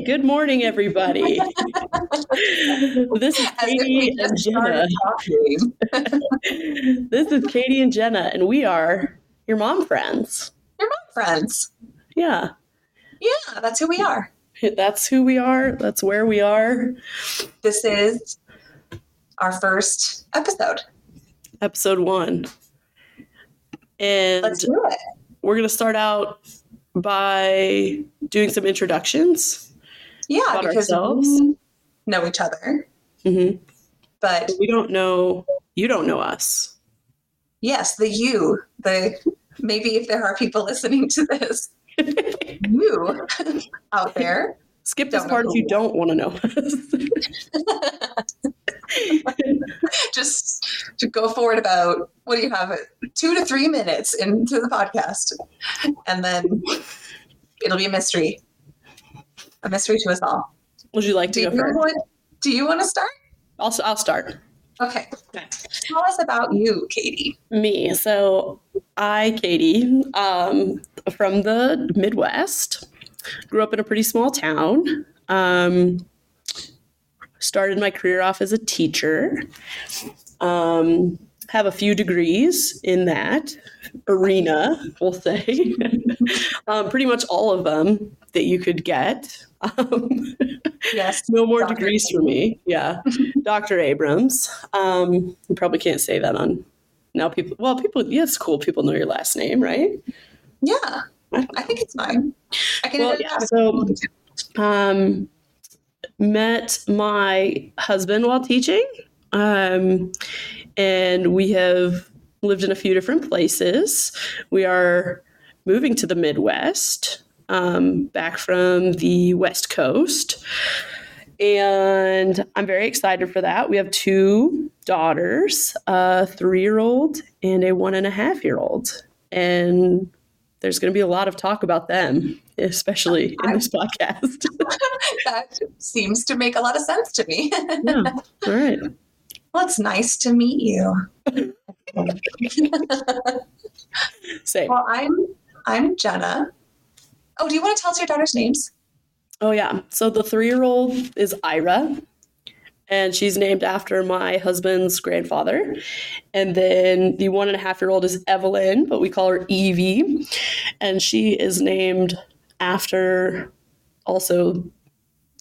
Hi, good morning, everybody. this is Katie and Jenna. this is Katie and Jenna, and we are your mom friends. Your mom friends. Yeah, Yeah, that's who we are. that's who we are. That's where we are. This is our first episode. Episode one. And Let's do it. we're going to start out by doing some introductions. Yeah, because ourselves. we know each other. hmm But We don't know, you don't know us. yes, the you, the maybe if there are people listening to this, you out there. Skip this part if you don't want to know us. Just to go forward about what do you have two to three minutes into the podcast, and then it'll be a mystery, a mystery to us all. Would you like Do to you go first? want? Do you want to start? I'll, I'll start. Okay. Okay. Tell us about you, Katie. Me. So I, Katie, um, from the Midwest, grew up in a pretty small town. Um, started my career off as a teacher. Um, have a few degrees in that arena, we'll say. um, pretty much all of them that you could get. Um, Yes. no more Dr. degrees for me. Yeah. Dr. Abrams. Um, you probably can't say that on now people well people yeah, it's cool people know your last name, right? Yeah, I I think it's mine. I can Well, yeah, so um met my husband while teaching. Um and we have lived in a few different places. We are moving to the Midwest, um, back from the West Coast. And I'm very excited for that. We have two daughters, a three year old and a one and a half year old. And there's going to be a lot of talk about them, especially in this podcast. that seems to make a lot of sense to me. yeah. All right. Well, it's nice to meet you. Say. well, I'm I'm Jenna. Oh, do you want to tell us your daughter's names? Oh, yeah. So the three year old is Ira, and she's named after my husband's grandfather. And then the one and a half year old is Evelyn, but we call her Evie. And she is named after also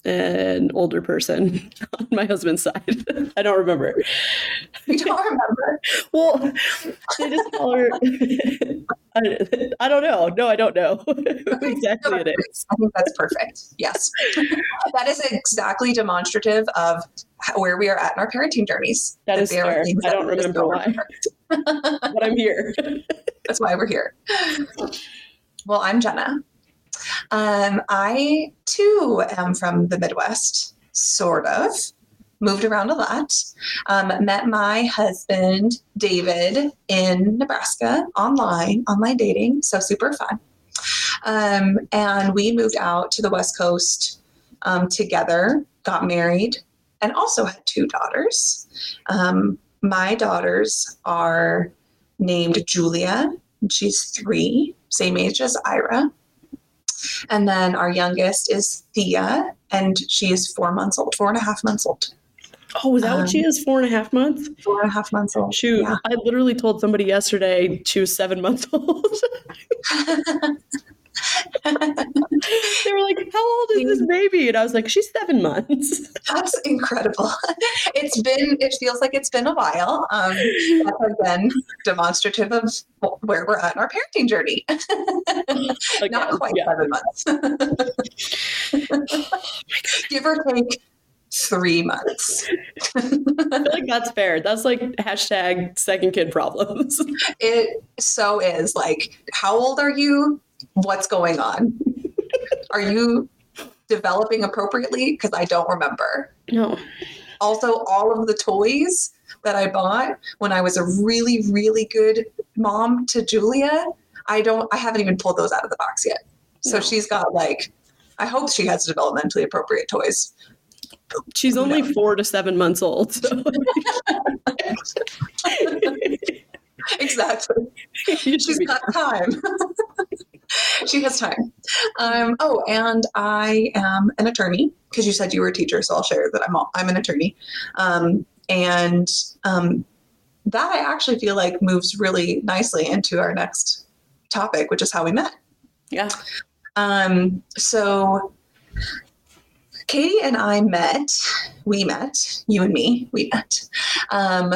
an older person on my husband's side. I don't remember. You don't remember? Well, they just call her. I, I don't know. No, I don't know exactly it is. I think that's perfect. Yes, that is exactly demonstrative of where we are at in our parenting journeys. That is there are fair. I don't remember why. But I'm here. That's why we're here. Well, I'm Jenna. Um, I too am from the Midwest, sort of. Moved around a lot. Um, met my husband, David, in Nebraska online, online dating. So super fun. Um, and we moved out to the West Coast um, together, got married, and also had two daughters. Um, my daughters are named Julia and she's three, same age as Ira. And then our youngest is Thea, and she is four months old, four and a half months old. Oh, is that what she Um, is? Four and a half months? Four and a half months old. Shoot, Yeah. I literally told somebody yesterday she was seven months old. they were like, "How old is this baby?" And I was like, "She's seven months." That's incredible. It's been, it feels like it's been a while. Um, that again, demonstrative of where we're at in our parenting journey. Again, Not quite yeah. seven months. Give or take three months. I feel like that's fair. That's like hashtag second kid problems. It so is like, how old are you? What's going on? Are you developing appropriately? Because I don't remember. no. Also, all of the toys that I bought when I was a really, really good mom to Julia, I don't, I haven't even pulled those out of the box yet. So No. she's got like, I hope she has developmentally appropriate toys. She's only knows? four to seven months old. So exactly. She's got time. she has time. um, oh, and I am an attorney because you said you were a teacher, so I'll share that I'm all, I'm an attorney, um, and um, that I actually feel like moves really nicely into our next topic, which is how we met. Yeah. Um, so Katie and I met, we met, you and me, we met, um,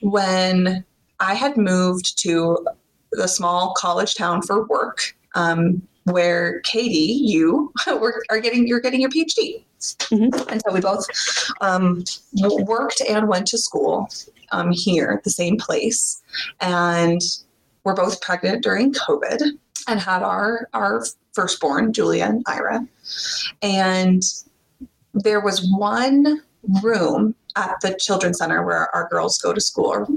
when I had moved to the small college town for work, um, where Katie, you were, are getting, you're getting your PhD. Mhm. And so we both um, worked and went to school um, here at the same place. And we're both pregnant during COVID and had our, our firstborn, Julia and Ira. And there was one room at the children's center where our girls go to school or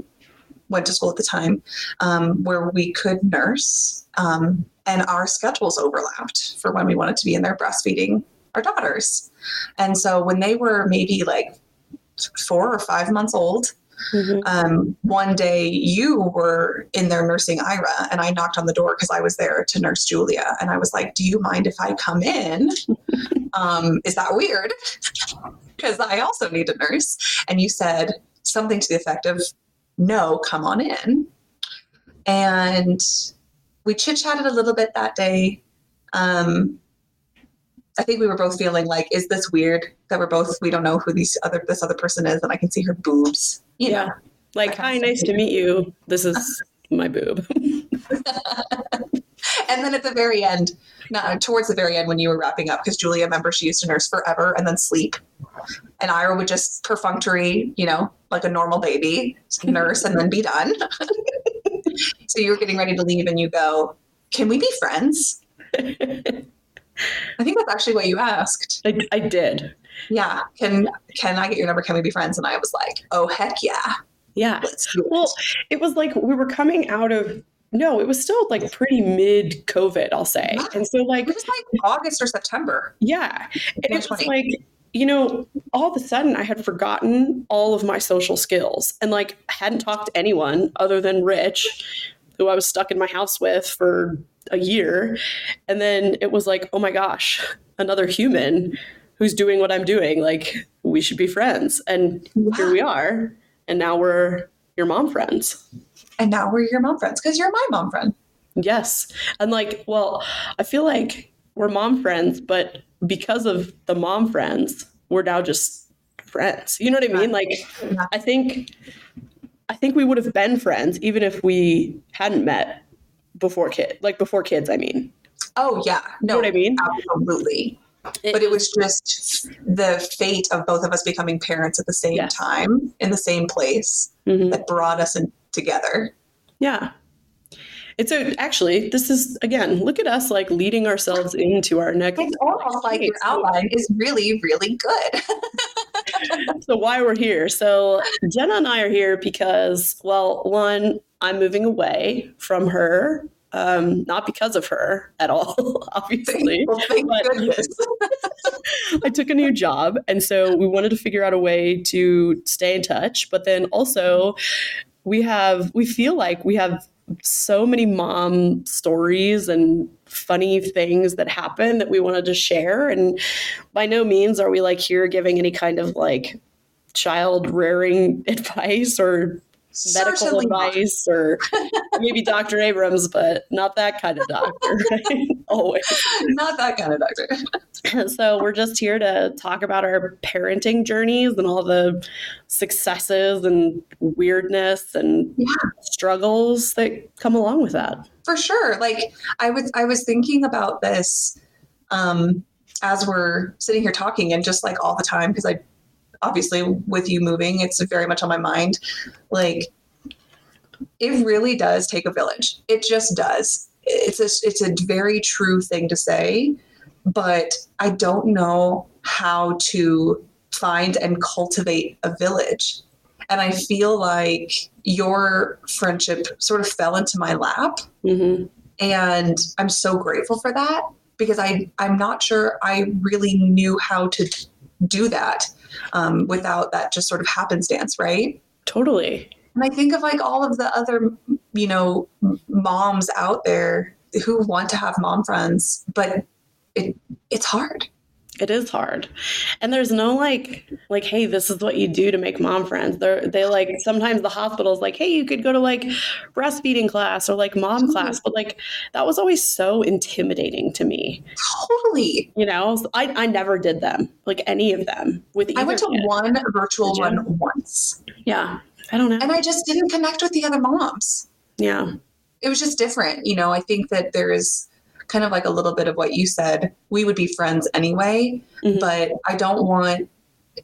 went to school at the time um, where we could nurse um, and our schedules overlapped for when we wanted to be in there breastfeeding our daughters and so when they were maybe like four or five months old Mhm. um, one day you were in there nursing Ira, and I knocked on the door because I was there to nurse Julia. And I was like, Do you mind if I come in? um, is that weird? Because I also need to nurse. And you said something to the effect of, No, come on in. And we chit chatted a little bit that day. Um, I think we were both feeling like, is this weird that we're both we don't know who these other this other person is, and I can see her boobs. You know, Yeah. Like, hi, nice to meet you. This is my boob. And then at the very end, no, towards the very end when you were wrapping up, because Julia, remember, she used to nurse forever and then sleep. And Ira would just perfunctory, you know, like a normal baby, nurse and then be done. so you were getting ready to leave and you go, Can we be friends? I think that's actually what you asked. I, I did. Yeah. Can can I get your number? Can we be friends? And I was like, Oh heck yeah. Yeah. Let's do it. Well, it was like we were coming out of no, it was still like pretty mid COVID, I'll say. And so like it was like August or September. yeah. And it was like, you know, all of a sudden I had forgotten all of my social skills and like hadn't talked to anyone other than Rich, who I was stuck in my house with for a year. And then it was like, oh my gosh, another human who's doing what I'm doing. Like, we should be friends. And here we are. And now we're your mom friends. And now we're your mom friends because you're my mom friend. Yes. And like, well, I feel like we're mom friends, but because of the mom friends, we're now just friends. You know what I mean? Like, Yeah. I think I think we would have been friends even if we hadn't met before kid, like before kids, I mean. Oh yeah. You know No, what I mean? absolutely. but it was just the fate of both of us becoming parents at the same Yes. time in the same place Mhm. that brought us in together. Yeah. It's a, actually, this is again, look at us like leading ourselves into our next It's almost like your outline is really, really good. so why we're here. So Jenna and I are here because, well, one, I'm moving away from her. Um, not because of her at all, obviously. well, thank goodness. I took a new job, and so we wanted to figure out a way to stay in touch. But then also, we have we feel like we have so many mom stories and funny things that happen that we wanted to share. And by no means are we like here giving any kind of like child rearing advice or medical Certainly not. advice or maybe Dr. Abrams, but not that kind of doctor, right? Always. Not that kind of doctor. So we're just here to talk about our parenting journeys and all the successes and weirdness and Yeah. struggles that come along with that. For sure. Like I was I was thinking about this um as we're sitting here talking and just like all the time because I obviously with you moving it's very much on my mind like it really does take a village. It just does. It's a it's a very true thing to say, but I don't know how to find and cultivate a village. And I feel like your friendship sort of fell into my lap hmm and i'm so grateful for that because i i'm not sure i really knew how to do that um, without that just sort of happenstance right Totally. and i think of like all of the other you know moms out there who want to have mom friends, but it it's hard. It is hard. And there's no like like hey, this is what you do to make mom friends. They're they like sometimes the hospital's like, "Hey, you could go to like breastfeeding class or like mom class." But like that was always so intimidating to me. Totally. You know, I I never did them. Like any of them with I went to kid. one virtual one once, Yeah. I don't know. and I just didn't connect with the other moms. yeah. It was just different. You know, I think that there is kind of like a little bit of what you said. We would be friends anyway, Mhm. but I don't want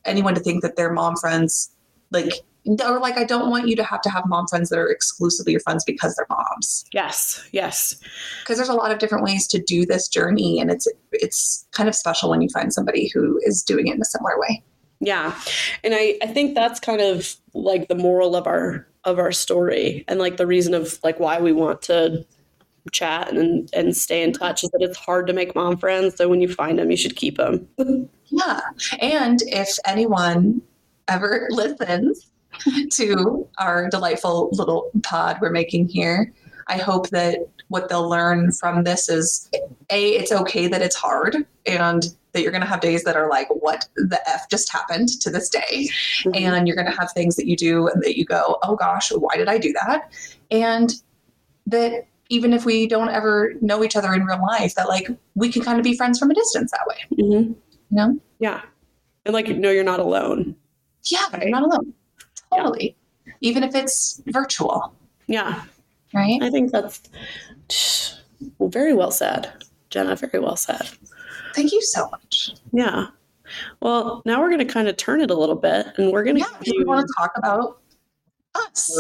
anyone to think that they're mom friends like or like I don't want you to have to have mom friends that are exclusively your friends because they're moms. Yes. Yes. Because there's a lot of different ways to do this journey and it's it's kind of special when you find somebody who is doing it in a similar way. Yeah. And I, I think that's kind of like the moral of our of our story and like the reason of like why we want to chat and and stay in touch is that it's hard to make mom friends. So when you find them, you should keep them. Yeah. And if anyone ever listens to our delightful little pod we're making here, I hope that what they'll learn from this is A, it's okay that it's hard and that you're going to have days that are like, what the F just happened to this day? Mm-hmm. And you're going to have things that you do and that you go, oh gosh, why did I do that? And that even if we don't ever know each other in real life, that like we can kind of be friends from a distance that way, Mhm. you know? Yeah. And like no, you're not alone. Yeah, you're not alone. Totally. Even if it's virtual, Yeah. right? I think that's well, very well said. Jenna, very well said. Thank you so much. Yeah. Well, now we're going to kind of turn it a little bit and we're going to Yeah, do you want to talk about us?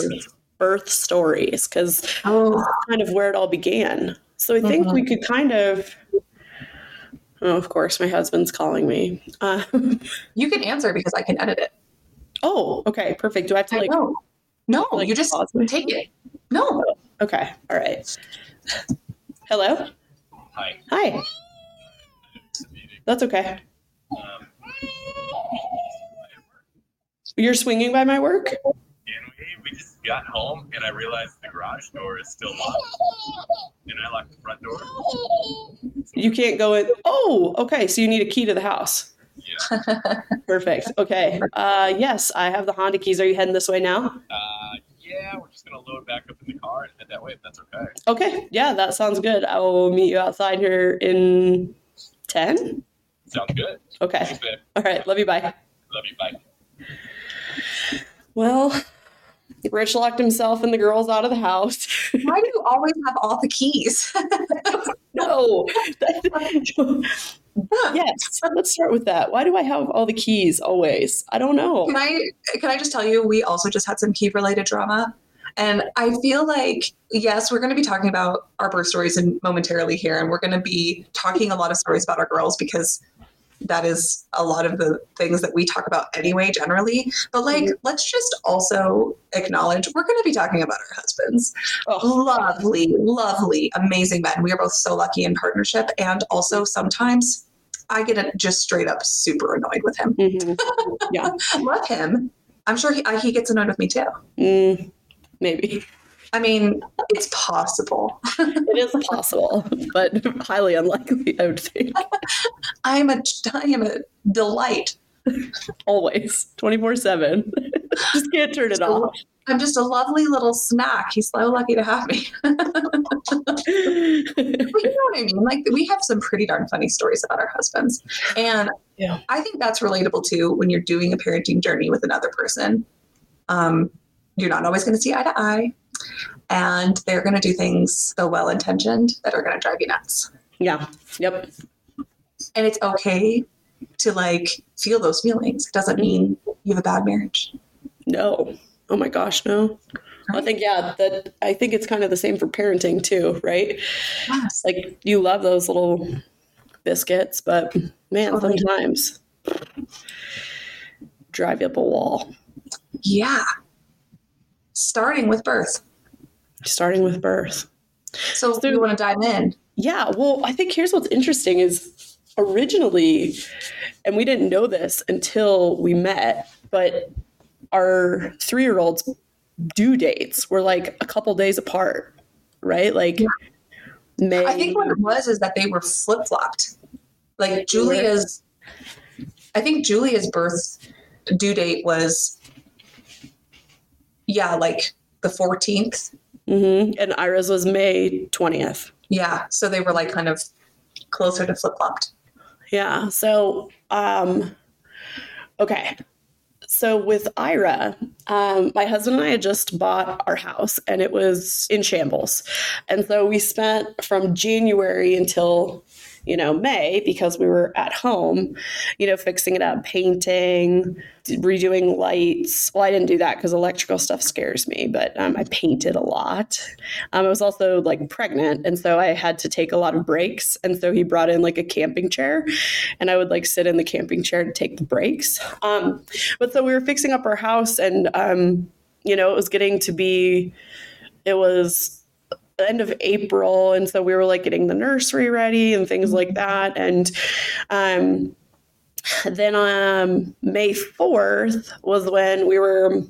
Birth, birth stories because Oh, kind of where it all began. So I think Mhm. we could kind of. Oh, of course, my husband's calling me. Uh, you can answer because I can edit it. oh, okay, perfect. Do I have to like? no, no, like, you just pause take it. No, Okay, all right. Hello. Hi. Hi. That's okay. Um, You're swinging by my work. And we, we just got home, and I realized the garage door is still locked, and I locked the front door. You can't go in. Oh, okay. So you need a key to the house. Yeah. Perfect. Okay. Uh, yes, I have the Honda keys. Are you heading this way now? Uh, yeah, we're just gonna load back up in the car and head that way if that's okay. Okay. Yeah, that sounds good. I will meet you outside here in 10. Sounds good. Okay. Thanks. All right. Love you. Bye. Love you. Bye. Well, Rich locked himself and the girls out of the house. why do you always have all the keys? no. yes. Let's start with that. Why do I have all the keys always? I don't know. Can I can I just tell you we also just had some key related drama. And I feel like yes, we're going to be talking about our birth stories and momentarily here and we're going to be talking a lot of stories about our girls because that is a lot of the things that we talk about anyway generally. But like Mhm. let's just also acknowledge we're going to be talking about our husbands. Oh, Lovely, lovely, amazing men. We are both so lucky in partnership and also sometimes I get just straight up super annoyed with him. mhm. Love him. I'm sure he, I, he gets annoyed with me too. Mm, maybe. I mean, it's possible. It is possible, but highly unlikely, I would think. I am a I am a delight. Always. 24 7. Just can't turn it off. I'm just a lovely little snack. He's so lucky to have me. but you know what I mean? Like we have some pretty darn funny stories about our husbands. And Yeah. I think that's relatable too when you're doing a parenting journey with another person. Um, you're not always going to see eye to eye. And they're going to do things so well intentioned that are going to drive you nuts. yeah. Yep. and it's okay to like feel those feelings. It doesn't mean you have a bad marriage. No. Oh my gosh, no. I think yeah, that I think it's kind of the same for parenting too, right? Yes. Like you love those little biscuits, but man, Totally. sometimes drive you up a wall. Yeah. Starting with birth. Starting with birth. So, So- you want to dive in? Yeah, well, I think here's what's interesting is originally, and we didn't know this until we met, but our three year old's due dates were like a couple days apart, right? Like May. I think what it was is that they were flip flopped. Like Julia's, I think Julia's birth due date was, yeah, like the 14th. Hmm And Ira's was May 20th. Yeah. So they were like kind of closer to flip flopped. Yeah. So, um, okay. So with Ira, um, my husband and I had just bought our house and it was in shambles. And so we spent from January until, you know, May because we were at home, you know, fixing it up, painting, redoing lights. Well, I didn't do that because electrical stuff scares me, but um, I painted a lot. Um, I was also like pregnant. And so I had to take a lot of breaks. And so he brought in like a camping chair and I would like sit in the camping chair to take the breaks. Um, but so we were fixing up our house and, um, you know, it was getting to be, it was end of April. And so we were like getting the nursery ready and things like that. And, um, then um, May 4th was when we were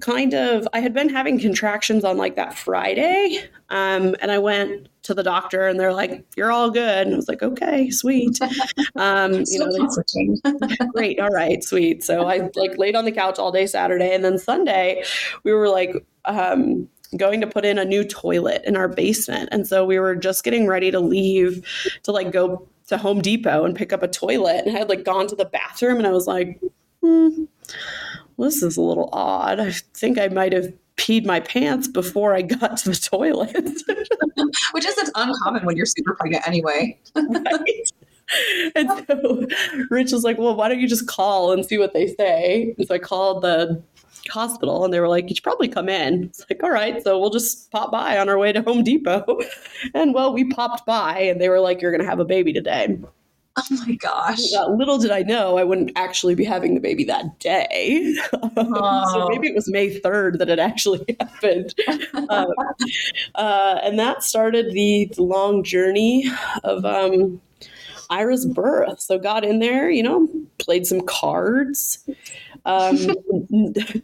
kind of, I had been having contractions on like that Friday. Um, and I went to the doctor and they're like, you're all good. And I was like, okay, sweet. Um, you know, they great all right sweet so i like laid on the couch all day saturday and then sunday we were like um going to put in a new toilet in our basement and so we were just getting ready to leave to like go to home depot and pick up a toilet and i had like gone to the bathroom and i was like hmm, well, this is a little odd i think i might have peed my pants before i got to the toilet Which isn't uncommon when you're super pregnant anyway. Right? And so Rich was like, Well, why don't you just call and see what they say? And so I called the hospital and they were like, You should probably come in. It's like, All right, so we'll just pop by on our way to Home Depot. And well, we popped by and they were like, You're going to have a baby today. Oh my gosh. Uh, little did I know I wouldn't actually be having the baby that day. so Oh. maybe it was May 3rd that it actually happened. Um, uh, and that started the long journey of um, Ira's birth. So got in there, you know, played some cards. Um,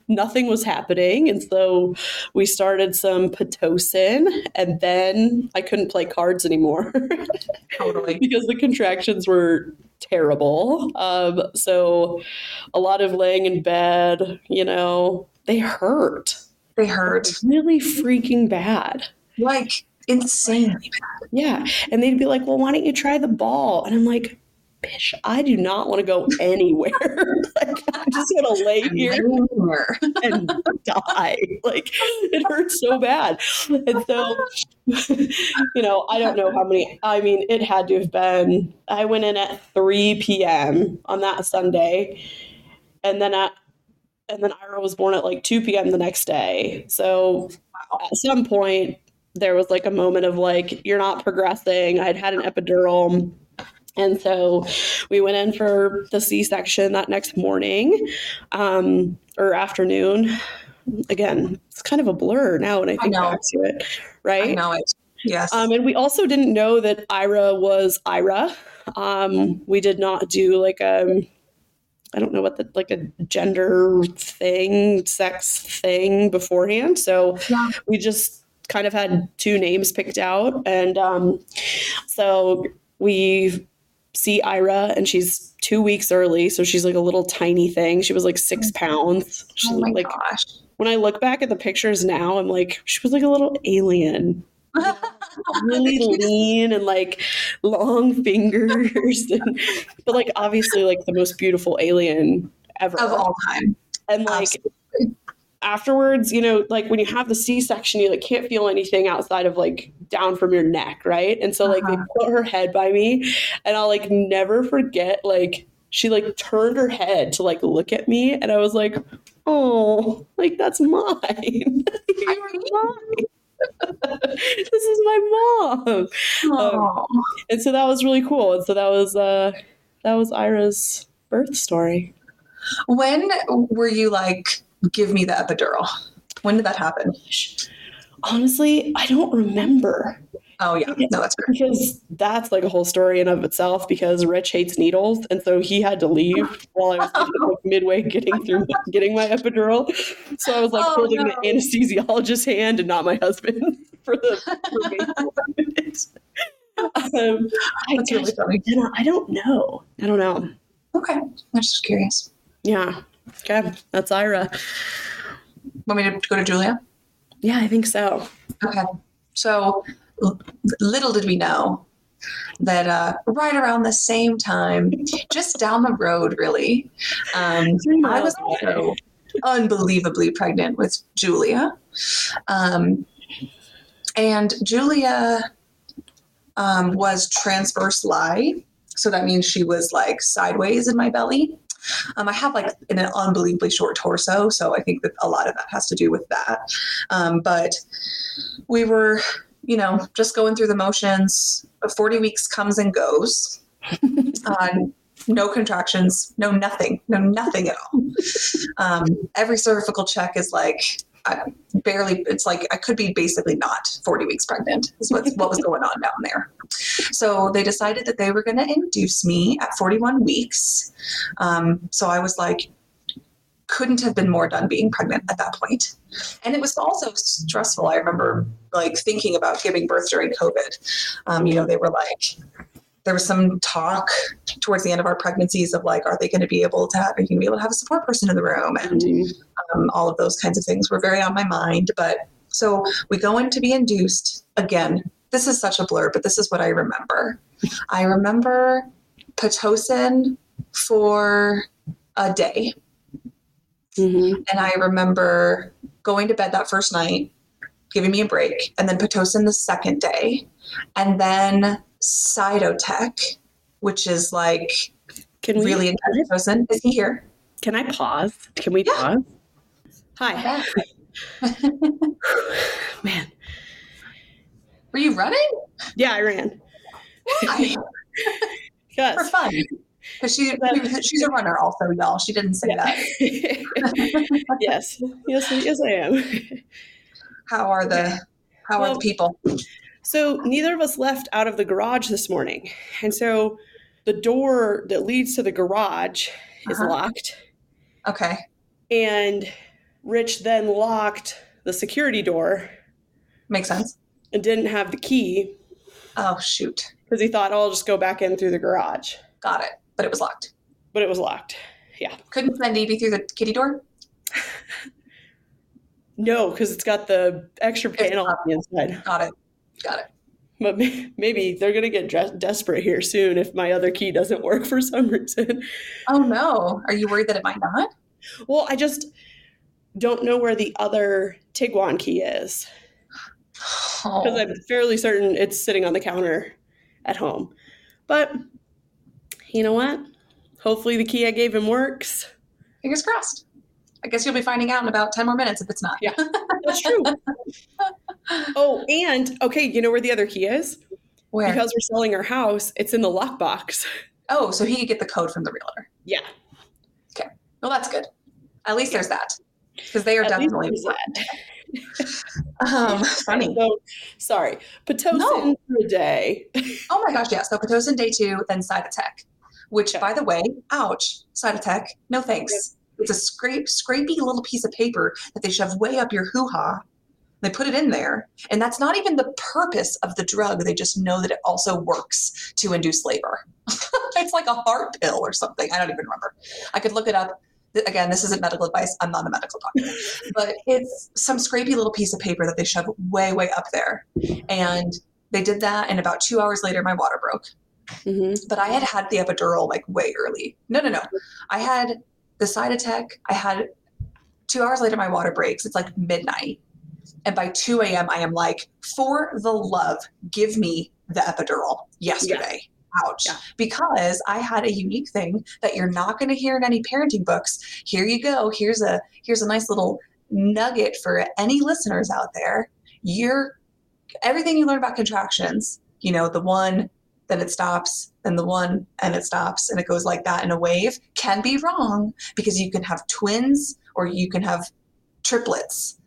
nothing was happening, and so we started some pitocin, and then I couldn't play cards anymore Totally. because the contractions were terrible. Um, so a lot of laying in bed, you know, they hurt They hurt. really freaking bad. Like insanely. Yeah. And they'd be like, well, why don't you try the ball? And I'm like, bitch, I do not want to go anywhere. like, I just want to lay here Here. and die. Like, it hurts so bad. And so, you know, I don't know how many, I mean, it had to have been, I went in at 3 p.m. on that Sunday. And then at, and then Ira was born at like 2 p.m. the next day. So at some point, there was like a moment of like, you're not progressing. I'd had an epidural. And so we went in for the C section that next morning um, or afternoon. Again, it's kind of a blur now when I think know. back to it, right? I know it. Yes. Um, and we also didn't know that Ira was Ira. Um, we did not do like a, I don't know what the like a gender thing, sex thing beforehand. So Yeah. we just kind of had two names picked out, and um, so we see Ira, and she's two weeks early, so she's like a little tiny thing. She was like six mm-hmm. pounds. She, oh my like gosh. when I look back at the pictures now, I'm like, she was like a little alien really lean and like long fingers and, but like obviously like the most beautiful alien ever of all time. and like Absolutely. Afterwards you know like when you have the c-section you like can't feel anything outside of like down from your neck right and so like they Uh-huh. put her head by me and i'll like never forget like she like turned her head to like look at me and i was like oh like that's mine You're mine. this is my mom Oh. and so that was really cool and so that was uh that was ira's birth story When were you like, give me the epidural? When did that happen? honestly i don't remember Oh yeah, no, that's great. because that's like a whole story in of itself because rich hates needles and so he had to leave while i was like, midway getting through getting my epidural so i was like Oh, holding no. the anesthesiologist's hand and not my husband for the remaining um, I, That's really funny. I don't, I don't know. I don't know. Okay. I'm just curious. Yeah. Okay. That's Ira. Want me to go to Julia? Yeah, I think so. Okay. So little did we know that uh, right around the same time, just down the road, really, um, I was also unbelievably pregnant with Julia. Um, and Julia um, was transverse lie. So that means she was like sideways in my belly. Um, I have like an unbelievably short torso, so I think that a lot of that has to do with that. Um, but we were, you know, just going through the motions. 40 weeks comes and goes. uh, no contractions, no nothing, no nothing at all. Um, every cervical check is like I barely, it's like I could be basically not 40 weeks pregnant, is what, what was going on down there. So they decided that they were going to induce me at 41 weeks. Um, so I was like, couldn't have been more done being pregnant at that point. And it was also stressful. I remember like thinking about giving birth during COVID. Um, you know, they were like, there was some talk towards the end of our pregnancies of like, are they going to be able to have, are you going to be able to have a support person in the room? And Mhm. um, all of those kinds of things were very on my mind. But so we go in to be induced again. This is such a blur, but this is what I remember. I remember Pitocin for a day. Mhm. And I remember going to bed that first night, giving me a break, and then Pitocin the second day, and then Cytotec, which is like Can we really intense Pitocin. Is he here? Can I pause? Can we Yeah. pause? Hi. Man. Were you running? Yeah, I ran. Why? for fun. Because she, she's a runner also, y'all. She didn't say that. yes. Yes, yes, I am. How are the how are the people? So neither of us left out of the garage this morning. And so the door that leads to the garage is Uh-huh. locked. Okay. And Rich then locked the security door Makes sense. and didn't have the key Oh shoot. because he thought, oh, I'll just go back in through the garage. Got it. But it was locked. But it was locked. Yeah. Couldn't send Evie through the kitty door? No, because it's got the extra panel on the inside. Got it. Got it. But maybe they're going to get desperate here soon if my other key doesn't work for some reason. Oh no. Are you worried that it might not? Well, I just don't know where the other Tiguan key is because Oh, I'm fairly certain it's sitting on the counter at home. But you know what? Hopefully the key I gave him works. fingers crossed. I guess you'll be finding out in about 10 more minutes if it's not. Yeah. That's true. oh, and okay, you know where the other key is? Where? Because we're selling our house, it's in the lockbox. oh, so he could get the code from the realtor. Yeah. Okay. Well, that's good. At least there's that. Because they are At definitely um, funny. So, sorry. Pitocin No. for a day. Oh my gosh, yeah. So Pitocin day two, then Cytotec, which, by the way, ouch, Cytotec, no thanks. It's a scrape, scrapey little piece of paper that they shove way up your hoo ha. They put it in there, and that's not even the purpose of the drug. They just know that it also works to induce labor. it's like a heart pill or something. I don't even remember. I could look it up. Again, this isn't medical advice. I'm not a medical doctor, but it's some scrapey little piece of paper that they shove way, way up there. And they did that, and about two hours later, my water broke hmm but I had had the epidural like way early. No, no, no. I had the Cytotec. I had two hours later, my water breaks. It's like midnight. And by 2 a.m., I am like, for the love, give me the epidural yesterday. Ouch. Yeah. Because I had a unique thing that you're not going to hear in any parenting books. Here you go. Here's a here's a nice little nugget for any listeners out there. You're everything you learn about contractions, you know, the one then it stops, then the one and it stops, and it goes like that in a wave can be wrong because you can have twins or you can have triplets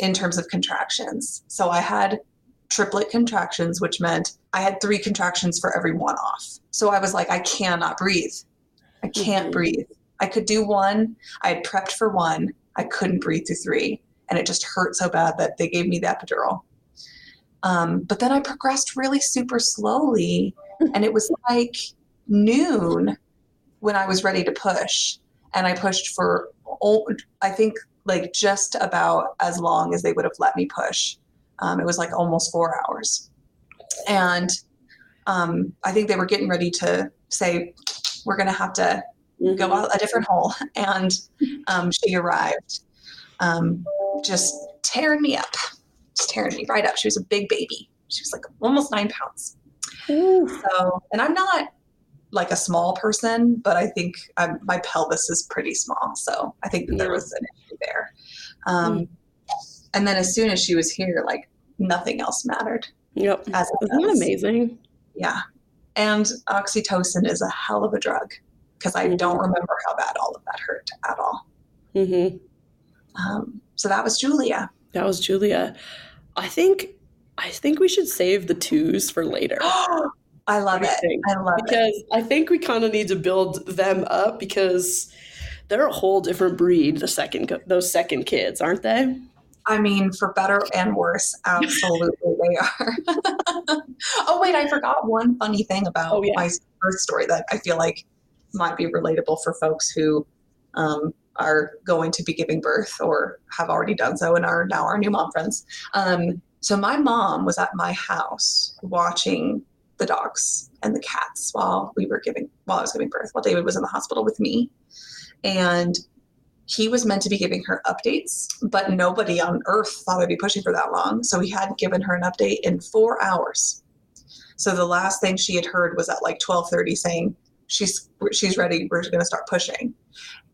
in terms of contractions. So I had triplet contractions, which meant I had three contractions for every one off. So I was like, I cannot breathe. I can't Mhm. breathe. I could do one. I had prepped for one. I couldn't breathe through three. And it just hurt so bad that they gave me the epidural. Um, but then I progressed really super slowly, and it was like noon when I was ready to push, and I pushed for I think like just about as long as they would have let me push. Um, it was like almost four hours, and um, I think they were getting ready to say we're going to have to mm-hmm. go out a different hole, and um, she arrived, um, just tearing me up, just tearing me right up. She was a big baby. She was like almost nine pounds. Ooh. So, and I'm not like a small person, but I think I'm, my pelvis is pretty small. So I think that there was an issue there. Um, mm. And then as soon as she was here, like nothing else mattered. Yep. As Isn't that amazing? Yeah. And oxytocin is a hell of a drug because I mm-hmm. don't remember how bad all of that hurt at all. Mm-hmm. Um, so that was Julia. That was Julia. I think I think we should save the twos for later. I love it. I love because it. Because I think we kind of need to build them up because they're a whole different breed. The second, those second kids, aren't they? I mean, for better and worse, absolutely they are. oh wait, I forgot one funny thing about oh, yeah. my birth story that I feel like might be relatable for folks who um, are going to be giving birth or have already done so and are now our new mom friends. Um, so my mom was at my house watching the dogs and the cats while we were giving while I was giving birth, while David was in the hospital with me. And he was meant to be giving her updates, but nobody on earth thought I'd be pushing for that long. So he hadn't given her an update in four hours. So the last thing she had heard was at like 1230 saying, she's, she's ready. We're going to start pushing.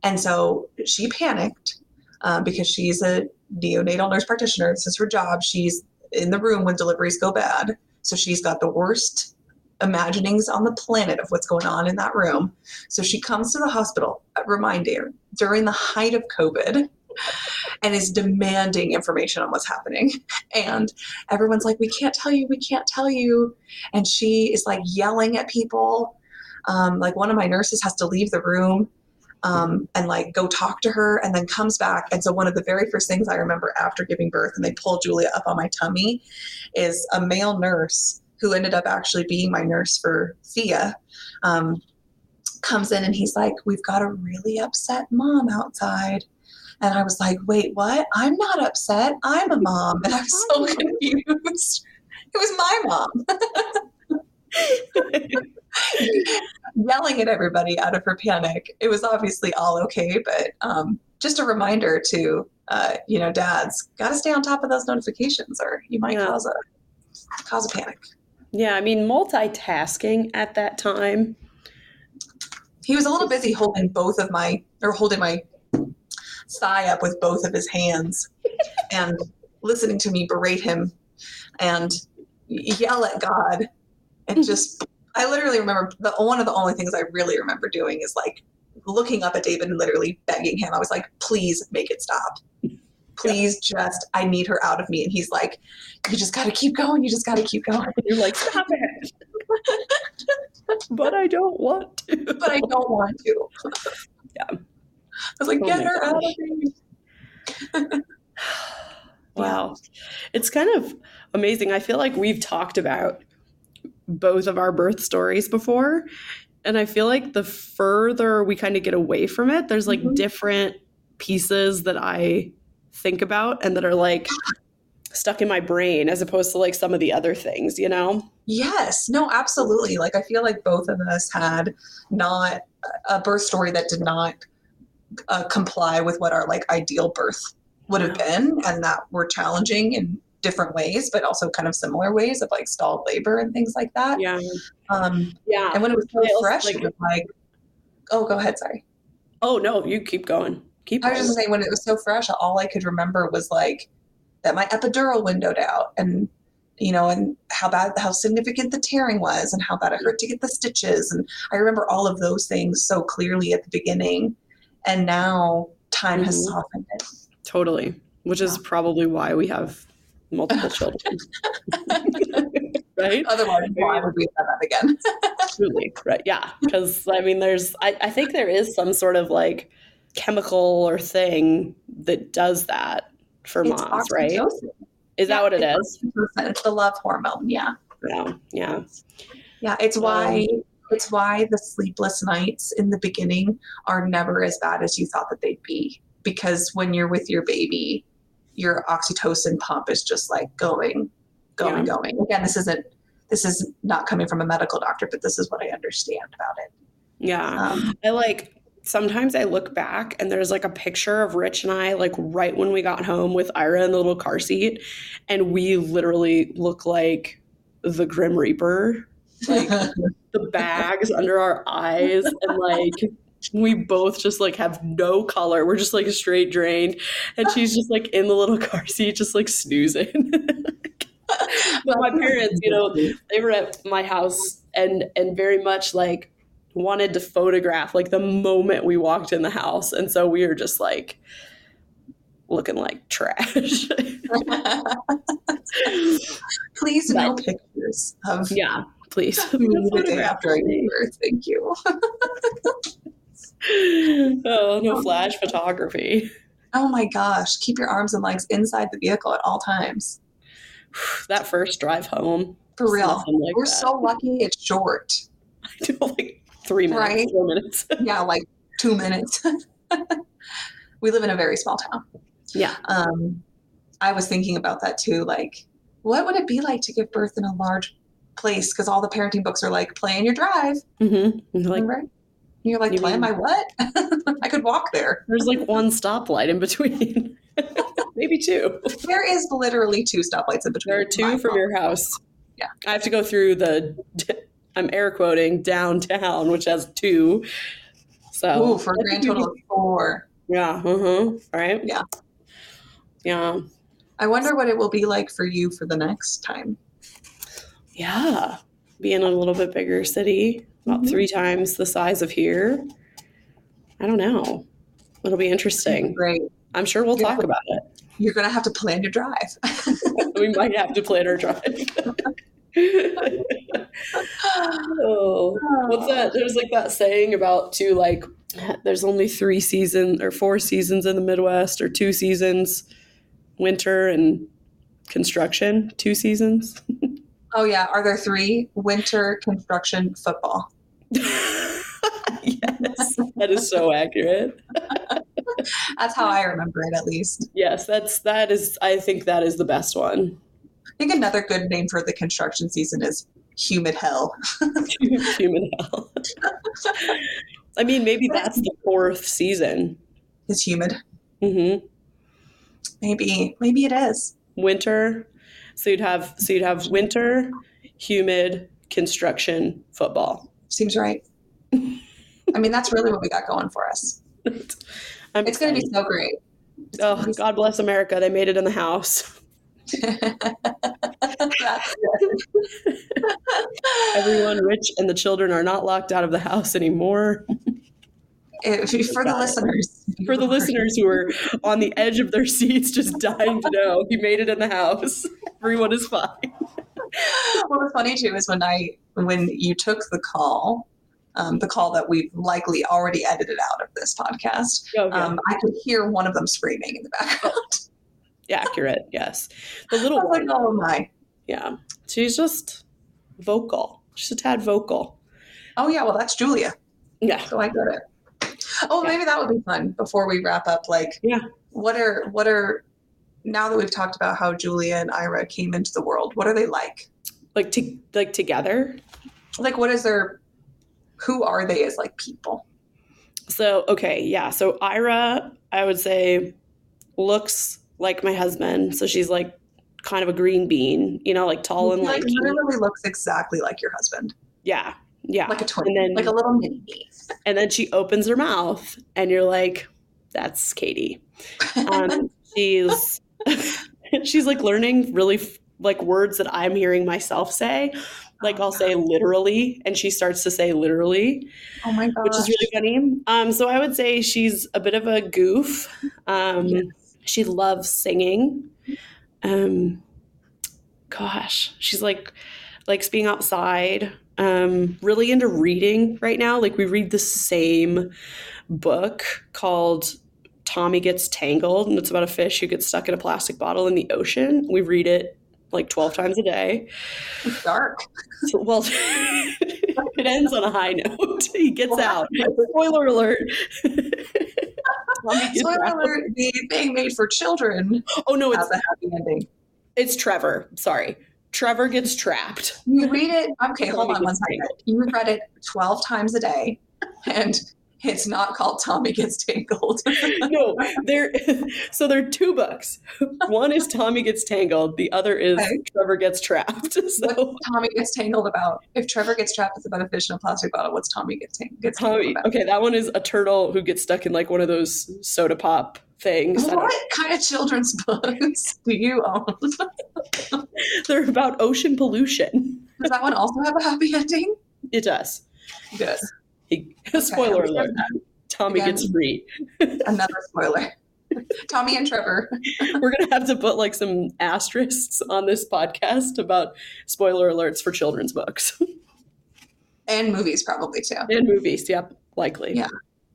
And so she panicked uh, because she's a neonatal nurse practitioner. This is her job. She's in the room when deliveries go bad. So she's got the worst imaginings on the planet of what's going on in that room. So she comes to the hospital, remind you, during the height of COVID and is demanding information on what's happening. And everyone's like, we can't tell you, we can't tell you. And she is like yelling at people. Um, like one of my nurses has to leave the room um, and like go talk to her and then comes back. And so one of the very first things I remember after giving birth and they pulled Julia up on my tummy is a male nurse who ended up actually being my nurse for Thea, um, comes in and he's like, We've got a really upset mom outside. And I was like, Wait, what? I'm not upset. I'm a mom. And I was so confused. It was my mom. Yelling at everybody out of her panic. It was obviously all okay, but um, just a reminder to uh, you know dads got to stay on top of those notifications or you might yeah. cause a cause a panic yeah, I mean, multitasking at that time. He was a little busy holding both of my, or holding my thigh up with both of his hands and listening to me berate him and yell at God. And mm-hmm. just, I literally remember the one of the only things I really remember doing is like looking up at David and literally begging him. I was like, please make it stop. Please yeah. just i need her out of me. And he's like you just got to keep going. You just got to keep going. And you're like stop it. But i don't want to. But i don't want to. Yeah. I was like oh get her gosh. out of me. Wow. It's kind of amazing. I feel like we've talked about both of our birth stories before and i feel like the further we kind of get away from it there's like mm-hmm. different pieces that i think about and that are like stuck in my brain as opposed to like some of the other things, you know? Yes, no, absolutely. Like I feel like both of us had not a birth story that did not uh, comply with what our like ideal birth would have been and that were challenging in different ways but also kind of similar ways of like stalled labor and things like that yeah um yeah and when it was so fresh like, it was like oh go ahead sorry oh no you keep going Keep I was just saying when it was so fresh, all I could remember was like that my epidural windowed out and you know, and how bad, how significant the tearing was, and how bad it hurt to get the stitches. And I remember all of those things so clearly at the beginning. And now time mm-hmm. has softened it. Totally, which yeah. is probably why we have multiple children. right? Otherwise, why would we have that again? Truly, right? Yeah, because I mean, there's, I, I think there is some sort of like chemical or thing that does that for it's moms, right? Is that what it it's is? oxytocin. It's the love hormone. Yeah. Yeah, yeah, Yeah. It's why it's why the sleepless nights in the beginning are never as bad as you thought that they'd be. Because when you're with your baby, your oxytocin pump is just like going, going, Yeah. going. Again, this isn't this is not coming from a medical doctor, but this is what I understand about it. yeah. Um, I like sometimes I look back and there's like a picture of Rich and I like right when we got home with Ira in the little car seat, and we literally look like the Grim Reaper. Like the bags under our eyes and like we both just like have no color. We're just like straight drained. And she's just like in the little car seat, just like snoozing. but my parents, you know, they were at my house and and very much like wanted to photograph like the moment we walked in the house. And so we were just like looking like trash. Please no But- pictures of yeah, please. the day after I birth. Thank you. Oh, no flash photography. Oh my gosh. Keep your arms and legs inside the vehicle at all times. That first drive home. For real. like We're that. so lucky it's short. I do like three minutes, Right? four minutes. Yeah, like two minutes. we live in a very small town. Yeah. Um, I was thinking about that too. Like, what would it be like to give birth in a large place? Because all the parenting books are like, plan your drive. Mm-hmm. Like remember? You're like, You plan mean- my what? I could walk there. there's like one stoplight in between, maybe two. There is literally two stoplights in between. There are two from your house. Yeah. I have to go through the. I'm air quoting downtown, which has two. So Ooh, for a grand total of four. Yeah. Uh-huh. Right. Yeah. Yeah. I wonder what it will be like for you for the next time. Yeah. Be in a little bit bigger city, about Mhm. three times the size of here. I don't know. It'll be interesting. Great. I'm sure we'll Yeah. talk about it. You're going to have to plan your drive. we might have to plan our drive. oh, what's that? There's like that saying about two, like, there's only three seasons or four seasons in the Midwest, or two seasons, winter and construction, two seasons. Oh, yeah. Are there three? Winter, construction, football. yes, that is so accurate. That's how I remember it, at least. Yes, that's that is. I think that is the best one. I think another good name for the construction season is humid hell. Human hell. I mean, maybe that's the fourth season. It's humid. hmm Maybe, maybe it is. winter. So you'd have so you'd have winter, humid, construction, football. Seems right. I mean, that's really what we got going for us. I'm It's going to be so great. It's Oh, so- God bless America! They made it in the house. Everyone rich and the children are not locked out of the house anymore. If- for the listeners. For the listeners who are on the edge of their seats, just dying to know, he made it in the house. Everyone is fine. what was funny too is when I when you took the call, um, the call that we've likely already edited out of this podcast, Okay. um, I could hear one of them screaming in the background. yeah, accurate. Yes, the I little was like, one. oh my. Yeah, she's just vocal. She's a tad vocal. Oh yeah, well that's Julia, Yeah. so I get it. Oh, Yeah. maybe that would be fun before we wrap up. Like, Yeah. what are what are now that we've talked about how Julia and Ira came into the world? What are they like? Like to like together. Like, what is their? Who are they as like people? So, okay, yeah. So Ira, I would say, looks like my husband. So she's like kind of a green bean, you know, like tall and like literally looks exactly like your husband, Yeah, yeah. like a twin, And then, like a little mini and then she opens her mouth, and you're like, "That's Katie." Um, she's she's like learning really f- like words that I'm hearing myself say. Like I'll say literally, and she starts to say literally. oh my god, which is really funny. Um, so I would say she's a bit of a goof. Um, Yes. She loves singing. Um, gosh, she's like likes being outside. Um, really into reading right now. Like we read the same book called Tommy Gets Tangled, and it's about a fish who gets stuck in a plastic bottle in the ocean. We read it like 12 times a day. It's dark. So, well, it ends on a high note. He gets What out. Spoiler alert. Spoiler alert, the thing made for children Oh, no, it's, a happy ending. it's Trevor. Sorry. Trevor gets trapped. You read it. Okay, hold on one second. You read it 12 times a day, and it's not called Tommy Gets Tangled. no, there. So there are two books. One is Tommy gets tangled. The other is Okay. Trevor gets trapped. So What's Tommy Gets Tangled about? If Trevor gets trapped, it's about a fish in a plastic bottle. What's Tommy Gets, tang- gets Tangled about? Okay, that one is a turtle who gets stuck in like one of those soda pop things. What kind of children's books do you own? They're about ocean pollution. Does that one also have a happy ending? It does. Good. He, spoiler Okay, alert. Tommy Again. gets free. Another spoiler. Tommy and Trevor. We're gonna have to put like some asterisks on this podcast about spoiler alerts for children's books And movies, probably too. and movies. Yep, likely. Yeah.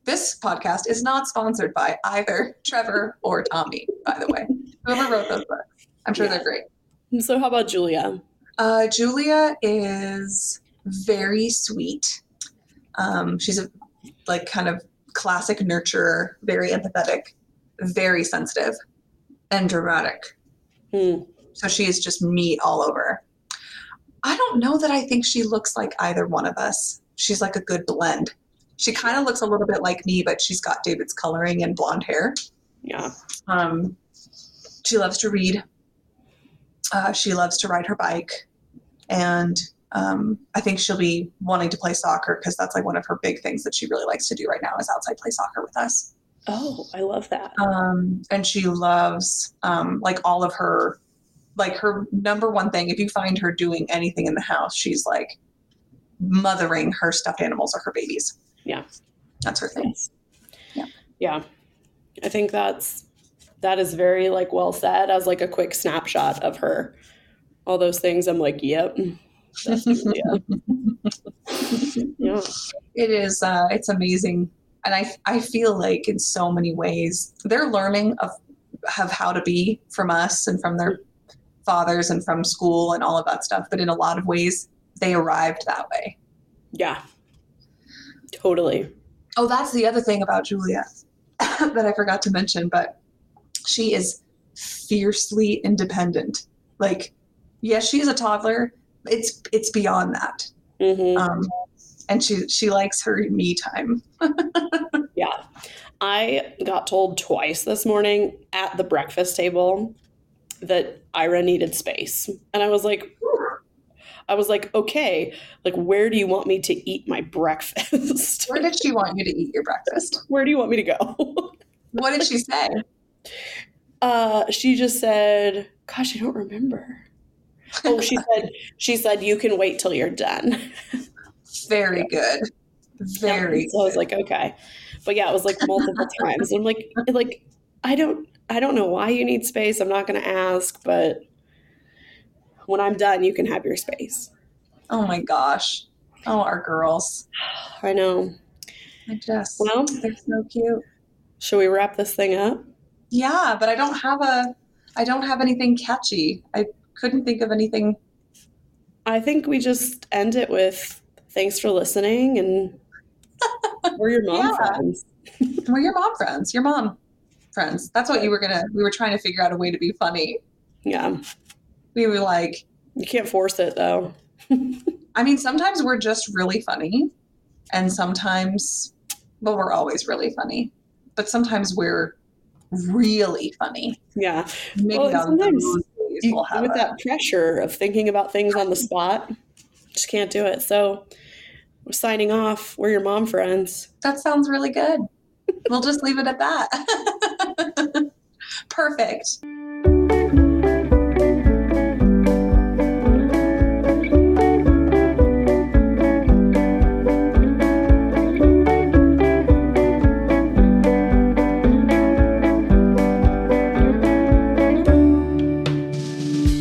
This podcast is not sponsored by either Trevor or Tommy, by the way. Whoever wrote those books. I'm sure Yeah. they're great. So how about Julia? Uh, Julia is very sweet. Um, she's a like kind of classic nurturer, very empathetic, very sensitive, and dramatic. Hmm. So she is just meat all over. I don't know that I think she looks like either one of us. She's like a good blend. She kind of looks a little bit like me, but she's got David's coloring and blonde hair. Yeah. Um, she loves to read. Uh, she loves to ride her bike, and um, I think she'll be wanting to play soccer because that's like one of her big things that she really likes to do right now is outside play soccer with us. Oh, I love that. Um, and she loves um, like all of her, like her number one thing. If you find her doing anything in the house, she's like mothering her stuffed animals or her babies. Yeah. that's her thing. Yeah. Yeah. I think that's that is very like well said as like a quick snapshot of her. All those things I'm like, yep. Julia. yeah. it is uh, it's amazing and I, I feel like in so many ways they're learning of, of how to be from us and from their fathers and from school and all of that stuff but in a lot of ways they arrived that way Yeah. Totally. oh that's the other thing about julia that i forgot to mention but she is fiercely independent like yes she's a toddler it's it's beyond that hmm um, and she she likes her me time Yeah. I got told twice this morning at the breakfast table that Ira needed space. And I was like, I was like, okay, like, where do you want me to eat my breakfast? where did she want you to eat your breakfast where do you want me to go? What did she say? Uh, she just said, gosh, I don't remember. Oh, she said, she said, you can wait till you're done. Very good. Very. So I was like, okay. But yeah, it was like multiple times. I'm like, like, I don't, I don't know why you need space. I'm not going to ask, but when I'm done, you can have your space. Oh my gosh. Oh, our girls. I know. I just. Well, they're so cute. should we wrap this thing up? Yeah, but I don't have a. I don't have anything catchy. I couldn't think of anything. I think we just end it with thanks for listening and we're your mom Yeah. friends. We're your mom friends. Your mom friends. That's what you were gonna. We were trying to figure out a way to be funny. Yeah. We were like, You can't force it though. I mean, sometimes we're just really funny, and sometimes, well, we're always really funny, but sometimes we're really funny. Yeah. Maybe Well, sometimes You, have with that pressure of thinking about things on the spot, just can't do it. So we're signing off. We're your mom friends. That sounds really good. we'll just leave it at that. Perfect.